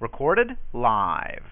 Recorded live.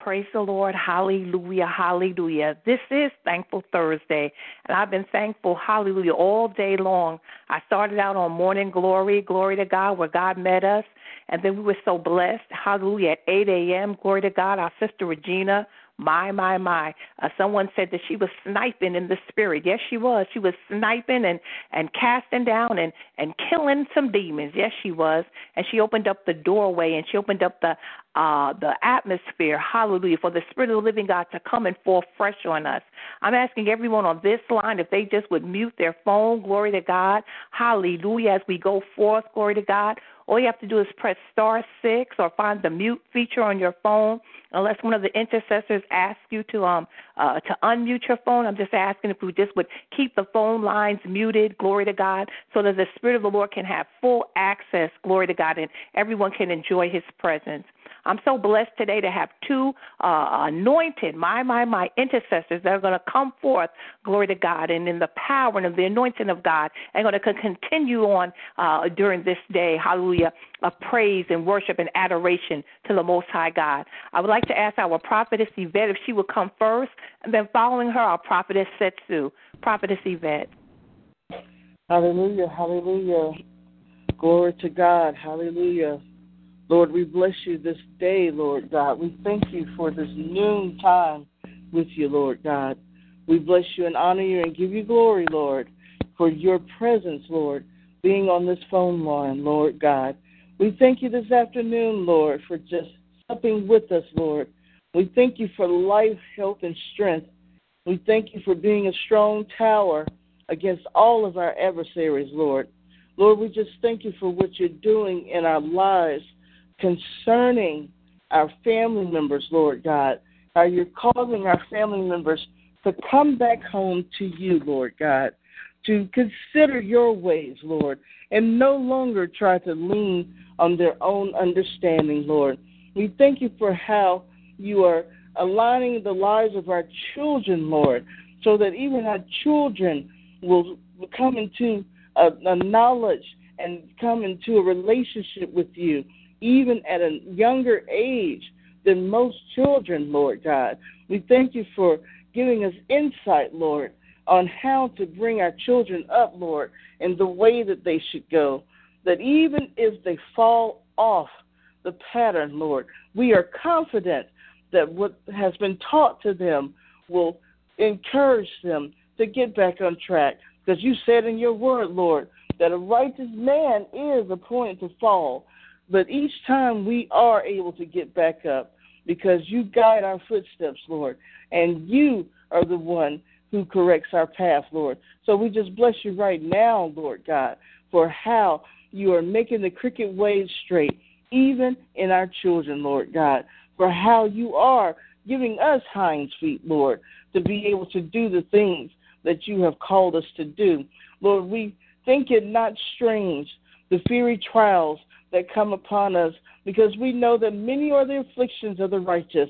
Praise the Lord. Hallelujah. Hallelujah. This is Thankful Thursday, and I've been thankful, hallelujah, all day long. I started out on Morning Glory, glory to God, where God met us, and then we were so blessed, hallelujah, at 8 a.m., glory to God. Our sister Regina my, my, my. Uh, someone said that she was sniping in the spirit. Yes, she was. She was sniping and and casting down and and killing some demons. Yes, she was. And she opened up the doorway and she opened up the uh the atmosphere. Hallelujah for the spirit of the living God to come and fall fresh on us. I'm asking everyone on this line if they just would mute their phone. Glory to God. Hallelujah as we go forth. Glory to God. All you have to do is press star six or find the mute feature on your phone. Unless one of the intercessors asks you to um uh, to unmute your phone, I'm just asking if we just would keep the phone lines muted. Glory to God, so that the Spirit of the Lord can have full access. Glory to God, and everyone can enjoy His presence. I'm so blessed today to have two uh, anointed, my, my, my intercessors that are going to come forth, glory to God, and in the power and of the anointing of God, and going to continue on uh, during this day, hallelujah, of praise and worship and adoration to the Most High God. I would like to ask our prophetess Yvette if she would come first, and then following her, our prophetess Setsu. Prophetess Yvette. Hallelujah, hallelujah. Glory to God, hallelujah. Lord, we bless you this day, Lord God. We thank you for this noon time with you, Lord God. We bless you and honor you and give you glory, Lord, for your presence, Lord, being on this phone line, Lord God. We thank you this afternoon, Lord, for just stepping with us, Lord. We thank you for life, health, and strength. We thank you for being a strong tower against all of our adversaries, Lord. Lord, we just thank you for what you're doing in our lives concerning our family members, Lord God. How you're causing our family members to come back home to you, Lord God, to consider your ways, Lord, and no longer try to lean on their own understanding, Lord. We thank you for how you are aligning the lives of our children, Lord, so that even our children will come into a, a knowledge and come into a relationship with you even at a younger age than most children, Lord God. We thank you for giving us insight, Lord, on how to bring our children up, Lord, in the way that they should go. That even if they fall off the pattern, Lord, we are confident that what has been taught to them will encourage them to get back on track. Because you said in your word, Lord, that a righteous man is appointed to fall, but each time we are able to get back up because you guide our footsteps, Lord, and you are the one who corrects our path, Lord. So we just bless you right now, Lord God, for how you are making the crooked ways straight, even in our children, Lord God, for how you are giving us hinds feet, Lord, to be able to do the things that you have called us to do. Lord, we think it not strange, the fiery trials that come upon us because we know that many are the afflictions of the righteous,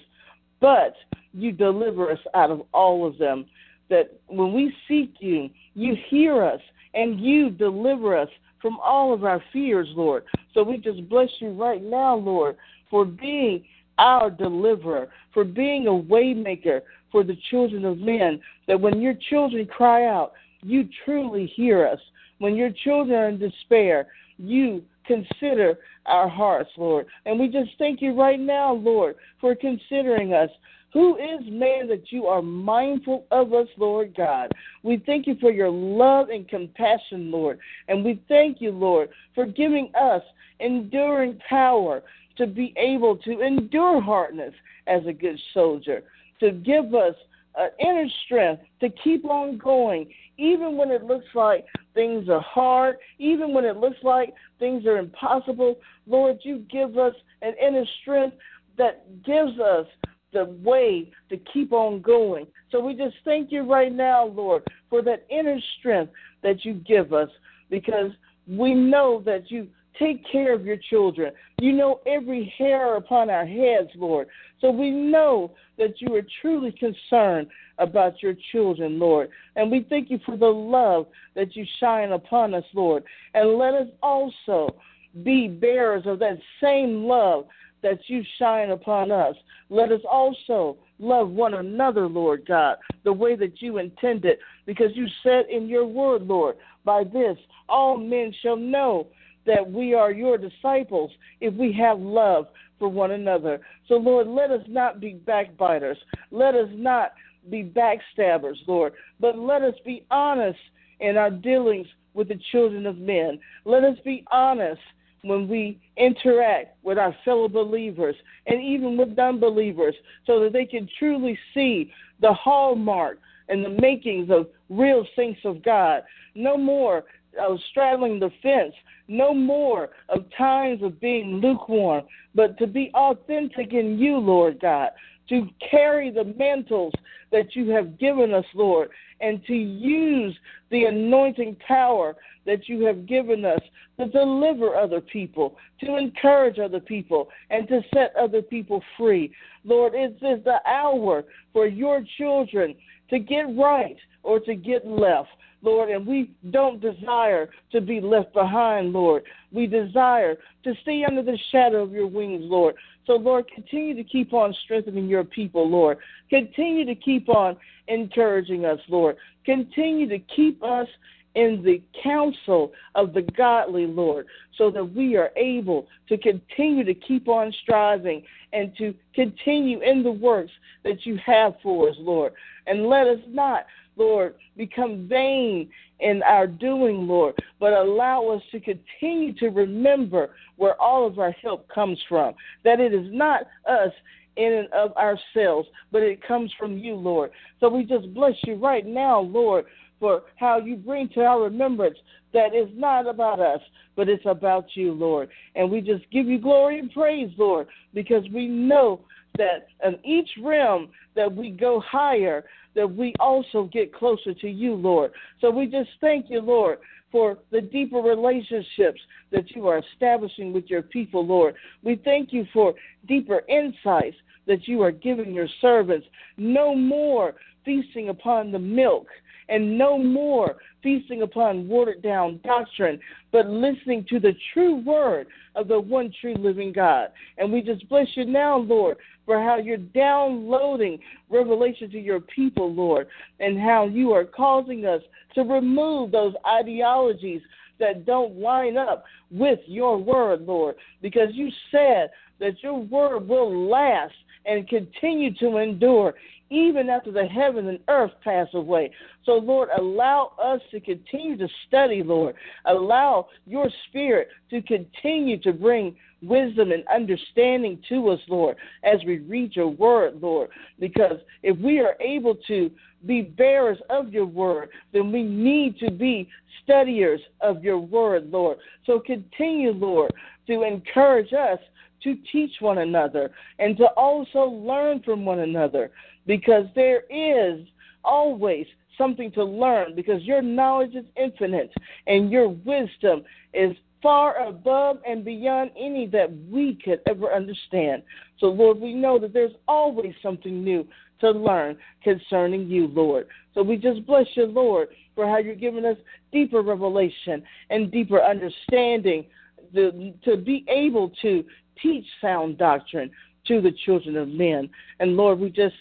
but you deliver us out of all of them. That when we seek you, you hear us and you deliver us from all of our fears, Lord. So we just bless you right now, Lord, for being our deliverer, for being a waymaker for the children of men. That when your children cry out, you truly hear us. When your children are in despair, you consider our hearts, Lord. And we just thank you right now, Lord, for considering us. Who is man that you are mindful of us, Lord God? We thank you for your love and compassion, Lord. And we thank you, Lord, for giving us enduring power to be able to endure hardness as a good soldier, to give us uh, inner strength to keep on going, even when it looks like things are hard, even when it looks like things are impossible. Lord, you give us an inner strength that gives us the way to keep on going. So we just thank you right now, Lord, for that inner strength that you give us because we know that you take care of your children. You know every hair upon our heads, Lord. So we know that you are truly concerned about your children, Lord. And we thank you for the love that you shine upon us, Lord. And let us also be bearers of that same love that you shine upon us. Let us also love one another, Lord God, the way that you intended, because you said in your word, Lord, by this all men shall know that we are your disciples if we have love for one another. So, Lord, let us not be backbiters. Let us not be backstabbers, Lord, but let us be honest in our dealings with the children of men. Let us be honest when we interact with our fellow believers and even with unbelievers so that they can truly see the hallmark and the makings of real saints of God. No more of straddling the fence, no more of times of being lukewarm, but to be authentic in you, Lord God, to carry the mantles that you have given us, Lord, and to use the anointing power that you have given us to deliver other people, to encourage other people, and to set other people free. Lord, it is the hour for your children to get right or to get left. Lord, and we don't desire to be left behind, Lord. We desire to stay under the shadow of your wings, Lord. So, Lord, continue to keep on strengthening your people, Lord. Continue to keep on encouraging us, Lord. Continue to keep us in the counsel of the godly, Lord, so that we are able to continue to keep on striving and to continue in the works that you have for us, Lord. And let us not, Lord, become vain in our doing, Lord, but allow us to continue to remember where all of our help comes from. That it is not us in and of ourselves, but it comes from you, Lord. So we just bless you right now, Lord, for how you bring to our remembrance that it's not about us, but it's about you, Lord. And we just give you glory and praise, Lord, because we know that in each realm that we go higher, that we also get closer to you, Lord. So we just thank you, Lord, for the deeper relationships that you are establishing with your people, Lord. We thank you for deeper insights that you are giving your servants. No more feasting upon the milk and no more feasting upon watered down doctrine, but listening to the true word of the one true living God. And we just bless you now, Lord, for how you're downloading revelation to your people, Lord, and how you are causing us to remove those ideologies that don't line up with your word, Lord, because you said that your word will last and continue to endure even after the heaven and earth pass away. So, Lord, allow us to continue to study, Lord. Allow your spirit to continue to bring wisdom and understanding to us, Lord, as we read your word, Lord. Because if we are able to be bearers of your word, then we need to be studiers of your word, Lord. So continue, Lord, to encourage us to teach one another and to also learn from one another because there is always something to learn because your knowledge is infinite and your wisdom is far above and beyond any that we could ever understand. So, Lord, we know that there's always something new to learn concerning you, Lord. So we just bless you, Lord, for how you're giving us deeper revelation and deeper understanding to, to be able to teach sound doctrine to the children of men. And Lord, we just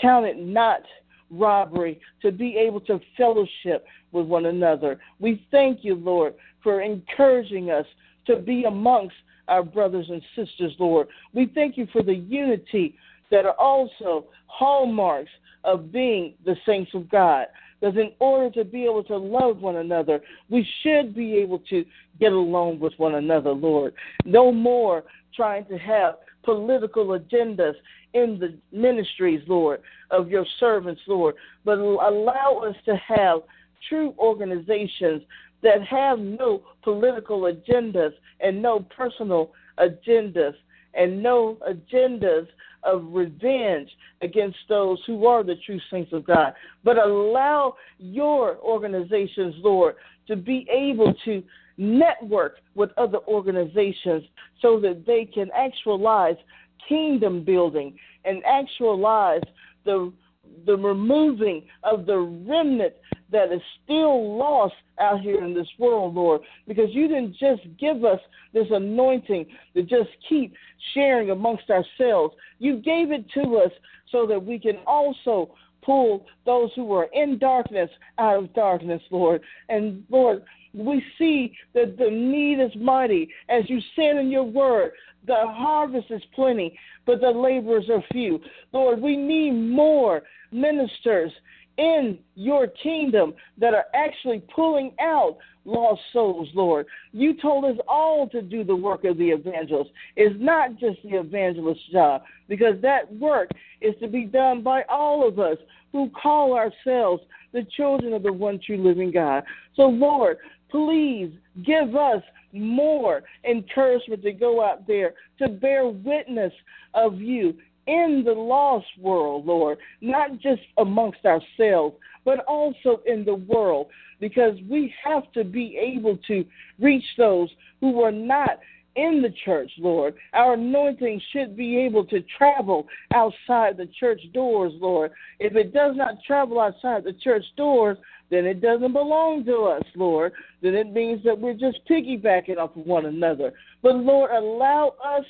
count it not robbery to be able to fellowship with one another. We thank you, Lord, for encouraging us to be amongst our brothers and sisters, Lord. We thank you for the unity that are also hallmarks of being the saints of God. Because in order to be able to love one another, we should be able to get along with one another, Lord. No more trying to have political agendas in the ministries, Lord, of your servants, Lord, but allow us to have true organizations that have no political agendas and no personal agendas and no agendas of revenge against those who are the true saints of God. But allow your organizations, Lord, to be able to network with other organizations so that they can actualize kingdom building and actualize the the removing of the remnant that is still lost out here in this world, Lord, because you didn't just give us this anointing to just keep sharing amongst ourselves. You gave it to us so that we can also pull those who are in darkness out of darkness, Lord. And Lord, we see that the need is mighty. As you said in your word, the harvest is plenty, but the laborers are few. Lord, we need more ministers in your kingdom that are actually pulling out lost souls, Lord. You told us all to do the work of the evangelist. It's not just the evangelist's job, because that work is to be done by all of us who call ourselves the children of the one true living God. So, Lord, please give us more encouragement to go out there to bear witness of you in the lost world, Lord, not just amongst ourselves, but also in the world, because we have to be able to reach those who are not in the church, Lord. Our anointing should be able to travel outside the church doors, Lord. If it does not travel outside the church doors, then it doesn't belong to us, Lord. Then it means that we're just piggybacking off of one another. But Lord, allow us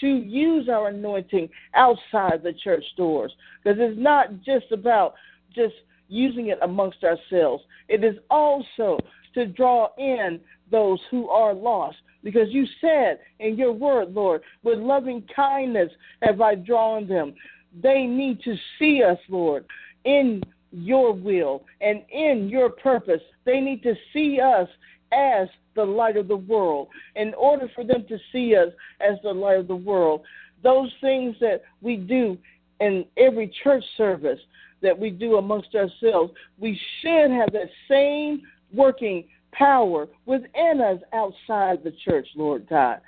to use our anointing outside the church doors. Because it's not just about just using it amongst ourselves, it is also to draw in those who are lost. Because you said in your word, Lord, with loving kindness have I drawn them. They need to see us, Lord, in your will and in your purpose. They need to see us as the light of the world. In order for them to see us as the light of the world, those things that we do in every church service that we do amongst ourselves, we should have that same working power within us outside the church, Lord God.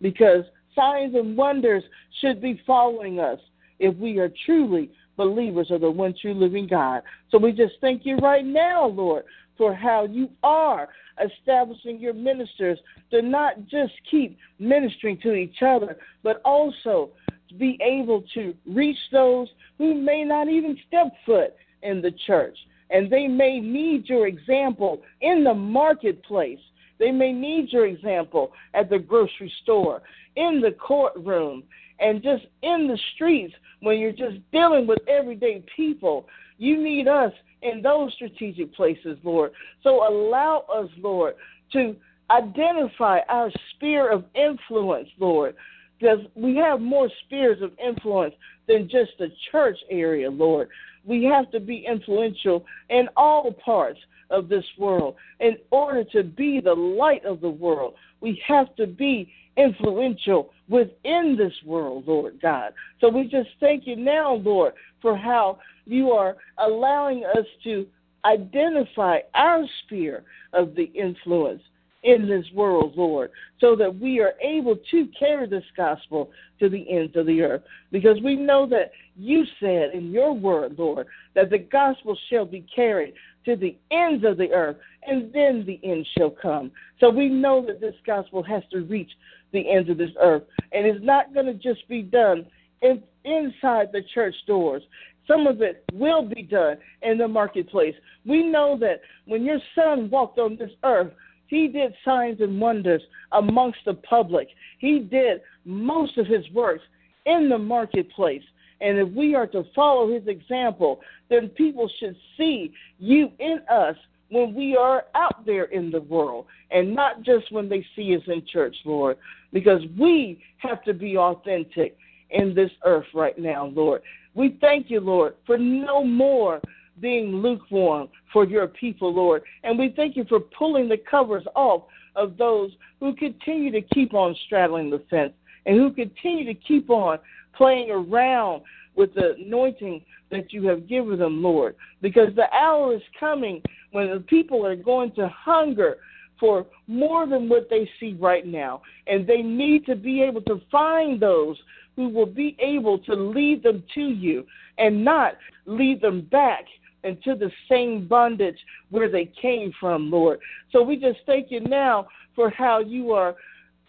Because signs and wonders should be following us if we are truly believers of the one true living God. So we just thank you right now, Lord, for how you are establishing your ministers to not just keep ministering to each other, but also to be able to reach those who may not even step foot in the church. And they may need your example in the marketplace. They may need your example at the grocery store, in the courtroom, and just in the streets when you're just dealing with everyday people. You need us in those strategic places, Lord. So allow us, Lord, to identify our sphere of influence, Lord, because we have more spheres of influence than just the church area, Lord. We have to be influential in all parts of this world. In order to be the light of the world, we have to be influential within this world, Lord God. So we just thank you now, Lord, for how you are allowing us to identify our sphere of the influence in this world, Lord, so that we are able to carry this gospel to the ends of the earth. Because we know that you said in your word, Lord, that the gospel shall be carried to the ends of the earth, and then the end shall come. So we know that this gospel has to reach the ends of this earth, and it's not going to just be done in, inside the church doors. Some of it will be done in the marketplace. We know that when your son walked on this earth, he did signs and wonders amongst the public. He did most of his works in the marketplace. And if we are to follow his example, then people should see you in us when we are out there in the world and not just when they see us in church, Lord, because we have to be authentic in this earth right now, Lord. We thank you, Lord, for no more being lukewarm for your people, Lord. And we thank you for pulling the covers off of those who continue to keep on straddling the fence and who continue to keep on playing around with the anointing that you have given them, Lord. Because the hour is coming when the people are going to hunger for more than what they see right now. And they need to be able to find those who will be able to lead them to you and not lead them back into the same bondage where they came from, Lord. So we just thank you now for how you are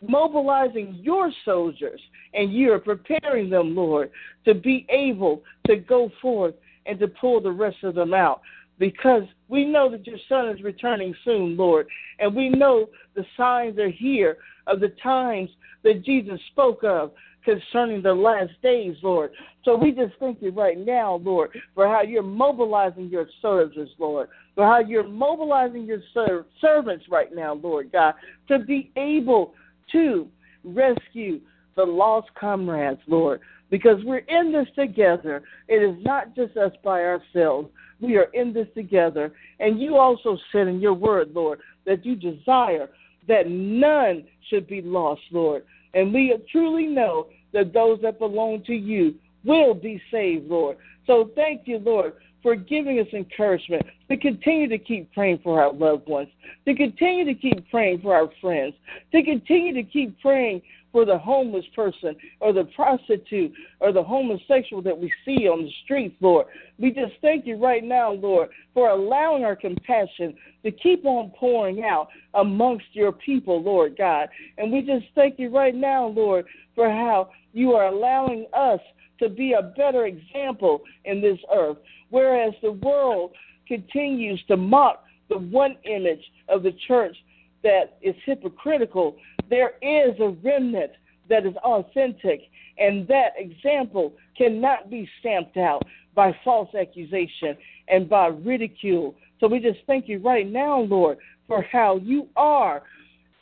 mobilizing your soldiers and you are preparing them, Lord, to be able to go forth and to pull the rest of them out because we know that your son is returning soon, Lord. And we know the signs are here of the times that Jesus spoke of concerning the last days, Lord. So we just thank you right now, Lord, for how you're mobilizing your servants, Lord, for how you're mobilizing your ser- servants right now, Lord God, to be able to rescue the lost comrades, Lord, because we're in this together. It is not just us by ourselves. We are in this together. And you also said in your word, Lord, that you desire that none should be lost, Lord. And we truly know that those that belong to you will be saved, Lord. So thank you, Lord, for giving us encouragement to continue to keep praying for our loved ones, to continue to keep praying for our friends, to continue to keep praying for the homeless person or the prostitute or the homosexual that we see on the streets, Lord. We just thank you right now, Lord, for allowing our compassion to keep on pouring out amongst your people, Lord God. And we just thank you right now, Lord, for how you are allowing us to be a better example in this earth, whereas the world continues to mock the one image of the church that is hypocritical there is a remnant that is authentic, and that example cannot be stamped out by false accusation and by ridicule. So we just thank you right now, Lord, for how you are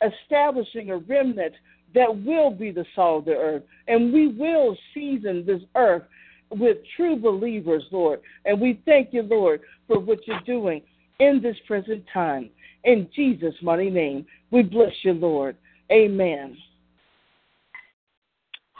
establishing a remnant that will be the salt of the earth, and we will season this earth with true believers, Lord. And we thank you, Lord, for what you're doing in this present time. In Jesus' mighty name, we bless you, Lord. Amen.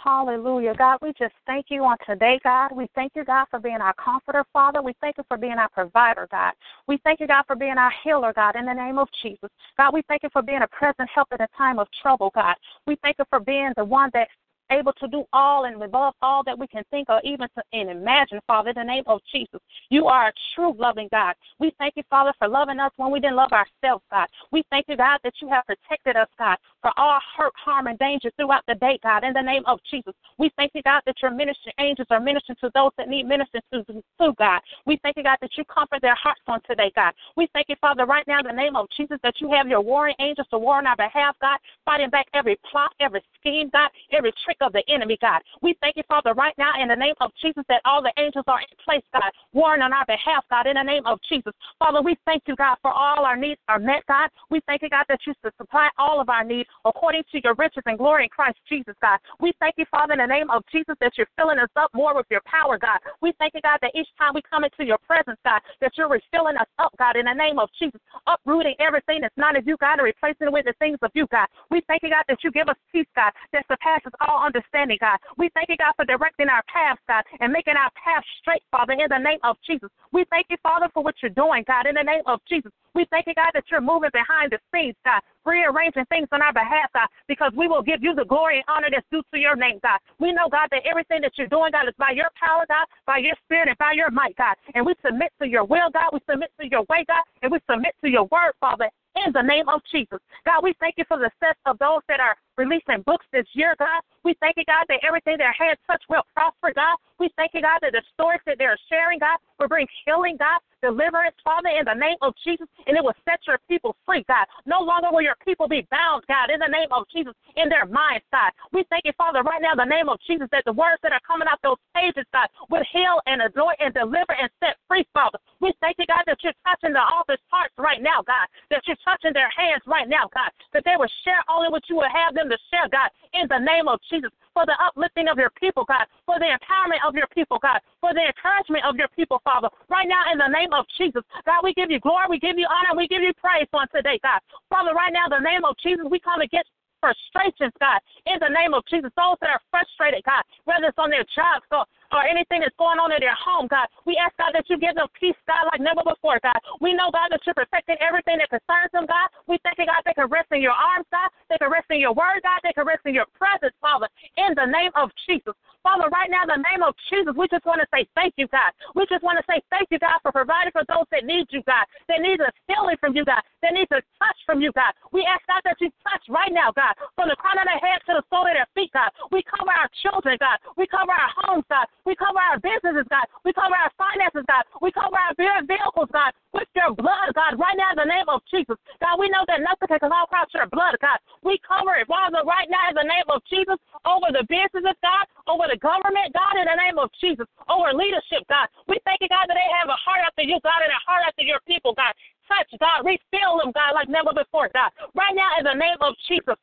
Hallelujah. God, we just thank you on today, God. We thank you, God, for being our comforter, Father. We thank you for being our provider, God. We thank you, God, for being our healer, God, in the name of Jesus. God, we thank you for being a present help in a time of trouble, God. We thank you for being the one that able to do all and above all that we can think or even to, and imagine, Father, in the name of Jesus. You are a true loving God. We thank you, Father, for loving us when we didn't love ourselves, God. We thank you, God, that you have protected us, God, for all hurt, harm, and danger throughout the day, God, in the name of Jesus. We thank you, God, that your ministry angels are ministering to those that need ministering to, to God. We thank you, God, that you comfort their hearts on today, God. We thank you, Father, right now in the name of Jesus, that you have your warring angels to war on our behalf, God, fighting back every plot, every scheme, God, every trick of the enemy, God. We thank you, Father, right now in the name of Jesus that all the angels are in place, God, warring on our behalf, God, in the name of Jesus. Father, we thank you, God, for all our needs are met, God. We thank you, God, that you supply all of our needs according to your riches and glory in Christ Jesus, God. We thank you, Father, in the name of Jesus, that you're filling us up more with your power, God. We thank you, God, that each time we come into your presence, God, that you're refilling us up, God, in the name of Jesus, uprooting everything that's not of you, God, and replacing it with the things of you, God. We thank you, God, that you give us peace, God, that surpasses all understanding, God. We thank you, God, for directing our paths, God, and making our paths straight, Father, in the name of Jesus. We thank you, Father, for what you're doing, God, in the name of Jesus. We thank you, God, that you're moving behind the scenes, God, rearranging things on our behalf, God, because we will give you the glory and honor that's due to your name, God. We know, God, that everything that you're doing, God, is by your power, God, by your spirit, and by your might, God. And we submit to your will, God. We submit to your way, God, and we submit to your word, Father, in the name of Jesus. God, we thank you for the success of those that are releasing books this year, God. We thank you, God, that everything their hands touch will prosper, God. We thank you, God, that the stories that they're sharing, God, will bring healing, God, deliverance, Father, in the name of Jesus, and it will set your people free, God. No longer will your people be bound, God, in the name of Jesus, in their minds, God. We thank you, Father, right now, in the name of Jesus, that the words that are coming out those pages, God, will heal and anoint and deliver and set free, Father. We thank you, God, that you're touching the author's hearts right now, God, that you're touching their hands right now, God, that they will share only what you will have them to share, God, in the name of Jesus, for the uplifting of your people, God, for the empowerment of your people, God, for the encouragement of your people, Father. Right now, in the name of Jesus, God, we give you glory, we give you honor, we give you praise on today, God. Father, right now, in the name of Jesus, we come against frustrations, God, in the name of Jesus. Those that are frustrated, God, whether it's on their jobs or, or anything that's going on in their home, God, we ask, God, that you give them peace, God, like never before, God. We know, God, that you're protecting everything that concerns them, God. We thank you, God, they can rest in your arms, God. They can rest in your word, God. They can rest in your presence, Father, in the name of Jesus. Father, right now, in the name of Jesus, we just want to say thank you, God. We just want to say thank you, God, for providing for those that need you, God, that need a healing from you, God, that need a touch from you, God. We ask, God, that you touch right now, God, from the crown of their head to the sole of their feet, God. We cover our children, God. We cover our homes, God. We cover our businesses, God. We cover our finances, God. We cover our vehicles, God, with your blood, God, right now in the name of Jesus. God, we know that nothing can come across your blood, God. We cover it, Father, right now in the name of Jesus, over the businesses, God, over the government, God, in the name of Jesus, over leadership, God. We thank you, God, that they have a heart after you, God, and a heart after your people, God touch, God. Refill them, God, like never before, God. Right now, in the name of Jesus.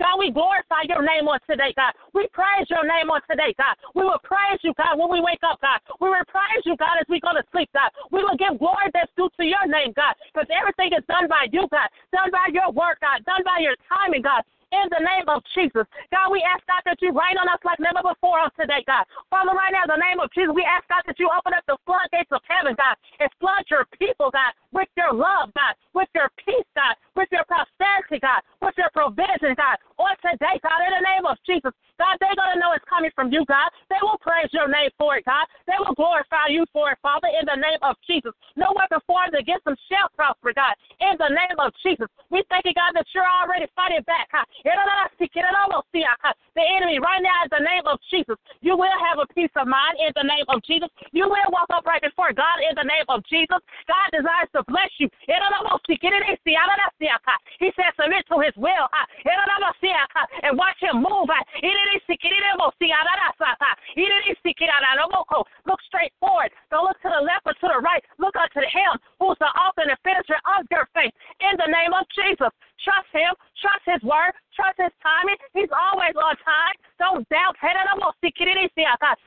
God, we glorify your name on today, God. We praise your name on today, God. We will praise you, God, when we wake up, God. We will praise you, God, as we go to sleep, God. We will give glory that's due to your name, God, because everything is done by you, God, done by your work, God, done by your timing, God in the name of Jesus. God, we ask, God, that you rain on us like never before on today, God. Father, right now, in the name of Jesus, we ask, God, that you open up the floodgates of heaven, God, and flood your people, God, with your love, God, with your peace, God, with your prosperity, God, with your provision, God, on today, God, in the name of Jesus. God, they're going to know it's coming from you, God. They will praise your name for it, God. They will glorify you for it, Father, in the name of Jesus. No weapon formed against them shall prosper, God, in the name of Jesus. We thank you, God, that you're already fighting back, God. The enemy, right now, in the name of Jesus, you will have a peace of mind in the name of Jesus. You will walk up right before God in the name of Jesus. God desires to bless you. He says, submit to his will and watch him move. Look straight forward. Don't look to the left or to the right. Look unto him who's the author and finisher of your faith in the name of Jesus. Trust him. Trust his word. Trust his timing. He's always on time. Don't doubt.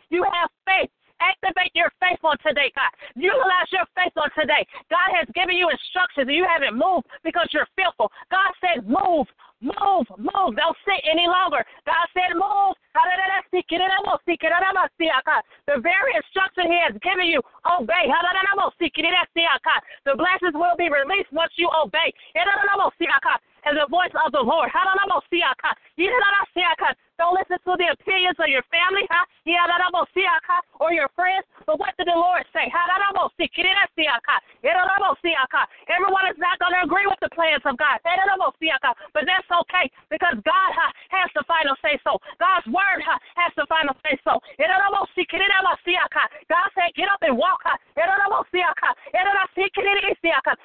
You have faith. Activate your faith on today, God. Utilize your faith on today. God has given you instructions and you haven't moved because you're fearful. God said, move, move, move. Don't sit any longer. God said, move. The very instruction He has given you, obey. The blessings will be released once you obey. And the voice of the Lord. Don't listen to the opinions of your family or your friends, but what did the Lord say? Everyone is not going to agree with the plans of God, but that's okay because God has the final say so. God's word has the final say so. God said, get up and walk.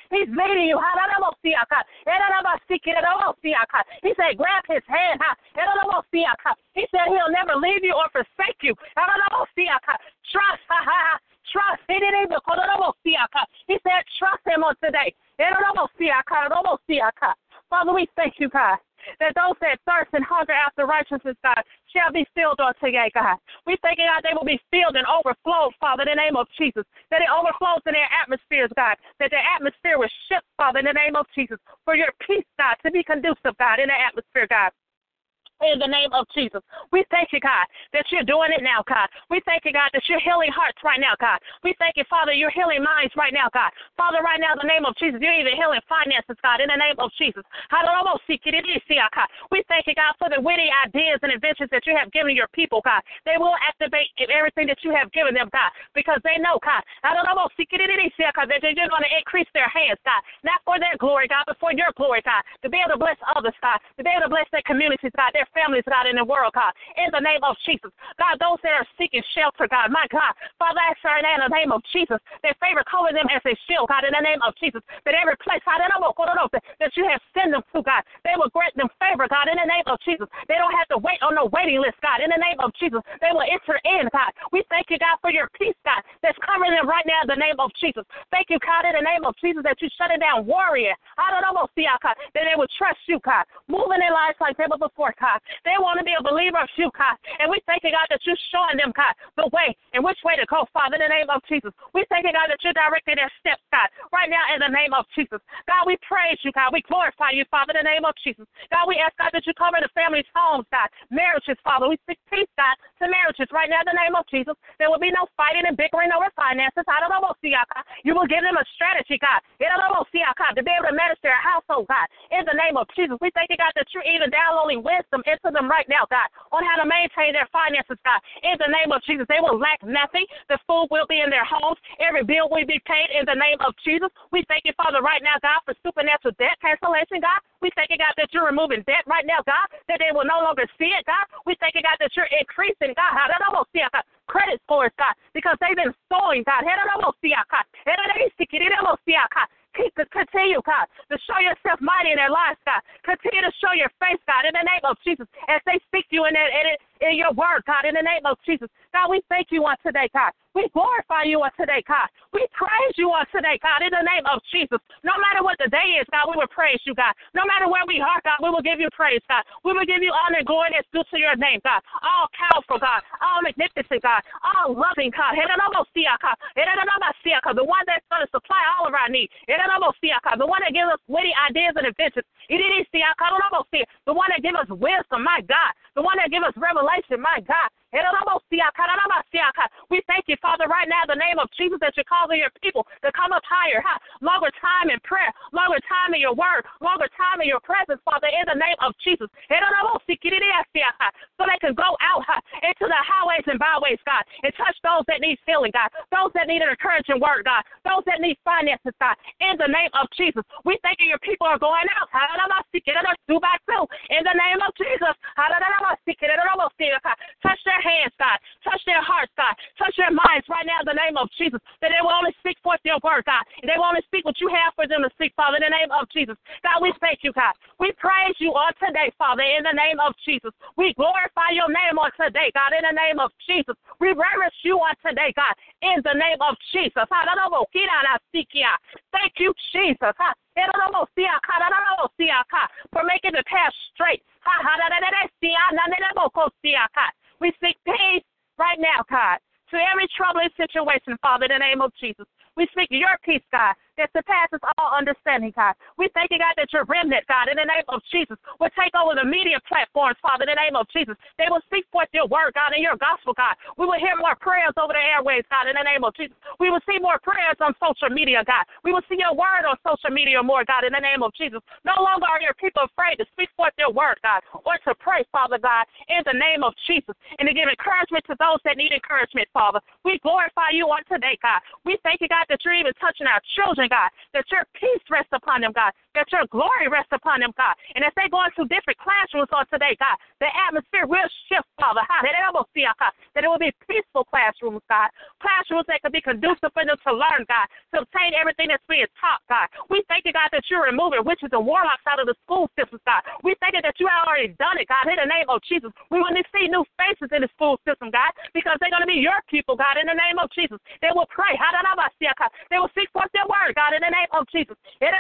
He's leading you. He's leading you. He said, grab his hand. He said he'll never leave you or forsake you. Trust. Trust. He said, trust him on today. Father, we thank you, God that those that thirst and hunger after righteousness, God, shall be filled on today, God. We thank you, God, they will be filled and overflowed, Father, in the name of Jesus. That it overflows in their atmospheres, God. That their atmosphere will shift, Father, in the name of Jesus. For your peace, God, to be conducive, God, in the atmosphere, God in the name of Jesus. We thank you, God, that you're doing it now, God. We thank you, God, that you're healing hearts right now, God. We thank you, Father, you're healing minds right now, God. Father, right now, in the name of Jesus, you're even healing finances, God, in the name of Jesus. We thank you, God, for the witty ideas and inventions that you have given your people, God. They will activate everything that you have given them, God, because they know, God, that you're just going to increase their hands, God, not for their glory, God, but for your glory, God, to be able to bless others, God, to be able to bless their communities, God, their their families, God, in the world, God, in the name of Jesus. God, those that are seeking shelter, God, my God, Father, I pray in the name of Jesus, that favor cover them as they shield, God, in the name of Jesus, that every place, God, that you have sent them to, God, they will grant them favor, God, in the name of Jesus. They don't have to wait on no waiting list, God, in the name of Jesus. They will enter in, God. We thank you, God, for your peace, God, that's covering them right now in the name of Jesus. Thank you, God, in the name of Jesus, that you shutting down warrior. I don't know, see, God, that they will trust you, God, moving their lives like never before, God. God. They want to be a believer of you, God. And we thank you, God, that you're showing them, God, the way and which way to go, Father, in the name of Jesus. We thank you, God, that you're directing their steps, God, right now in the name of Jesus. God, we praise you, God. We glorify you, Father, in the name of Jesus. God, we ask, God, that you cover the families' homes, God, marriages, Father. We speak peace, God, to marriages right now in the name of Jesus. There will be no fighting and bickering over finances. I don't know, You will give them a strategy, God, I don't know what to be able to manage their household, God, in the the name of Jesus. We thank you, God, that you're even downloading wisdom into them right now, God, on how to maintain their finances, God. In the name of Jesus, they will lack nothing. The food will be in their homes. Every bill will be paid in the name of Jesus. We thank you, Father, right now, God, for supernatural debt cancellation, God. We thank you, God, that you're removing debt right now, God, that they will no longer see it, God. We thank you, God, that you're increasing, God, credit scores, God, because they've been sowing, God. Continue, God, to show yourself mighty in their lives, God. Continue to show your face, God, in the name of Jesus, as they speak to you in, in, in your word, God, in the name of Jesus. God, we thank you on today, God. We glorify you on today, God. We praise you on today, God, in the name of Jesus. No matter what the day is, God, we will praise you, God. No matter where we are, God, we will give you praise, God. We will give you honor and glory that's due to your name, God. All powerful, God. All magnificent, God. All loving, God. The one that's going to supply all of our needs. The one that gives us witty ideas and inventions. The one that gives us wisdom, my God. The one that gives us revelation, my God. We thank you, Father, right now in the name of Jesus that you're causing your people to come up higher. Huh? Longer time in prayer, longer time in your word, longer time in your presence, Father, in the name of Jesus. So they can go out huh, into the highways and byways, God, and touch those that need healing, God, those that need an encouraging word, God, those that need finances, God, in the name of Jesus. We thank you, your people are going out. In the name of Jesus. Touch their hands, God. Touch their hearts, God. Touch their minds right now in the name of Jesus. That they will only speak forth your word, God. And they will only speak what you have for them to speak, Father, in the name of Jesus. God, we thank you, God. We praise you on today, Father, in the name of Jesus. We glorify your name on today, God, in the name of Jesus. We reverence you on today, God, in the name of Jesus. Thank you, Jesus. For making the path straight. We speak peace right now, God, to every troubling situation, Father, in the name of Jesus. We speak your peace, God, that surpasses all understanding, God. We thank you, God, that your remnant, God, in the name of Jesus, will take over the media platforms, Father, in the name of Jesus. They will speak forth your word, God, and your gospel, God. We will hear more prayers over the airways, God, in the name of Jesus. We will see more prayers on social media, God. We will see your word on social media more, God, in the name of Jesus. No longer are your people afraid to speak forth your word, God, or to pray, Father God, in the name of Jesus, and to give encouragement to those that need encouragement, Father. We glorify you on today, God. We thank you, God, that you're even touching our children God, that your peace rests upon them, God, that your glory rests upon them, God. And as they go into different classrooms on today, God, the atmosphere will shift, Father, that it will be peaceful classrooms, God, classrooms that can be conducive for them to learn, God, to obtain everything that's being taught, God. We thank you, God, that you're removing witches and warlocks out of the school systems, God. We thank you that you have already done it, God, in the name of Jesus. We want to see new faces in the school system, God, because they're going to be your people, God, in the name of Jesus. They will pray. They will seek forth their word, God, in the name of Jesus. They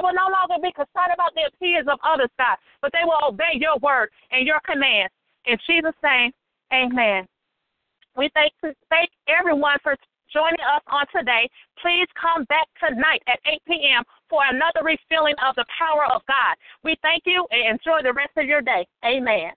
will no longer be concerned about the opinions of others, God, but they will obey your word and your commands. In Jesus' name, amen. We thank, thank everyone for joining us on today. Please come back tonight at 8 p.m. for another refilling of the power of God. We thank you and enjoy the rest of your day. Amen.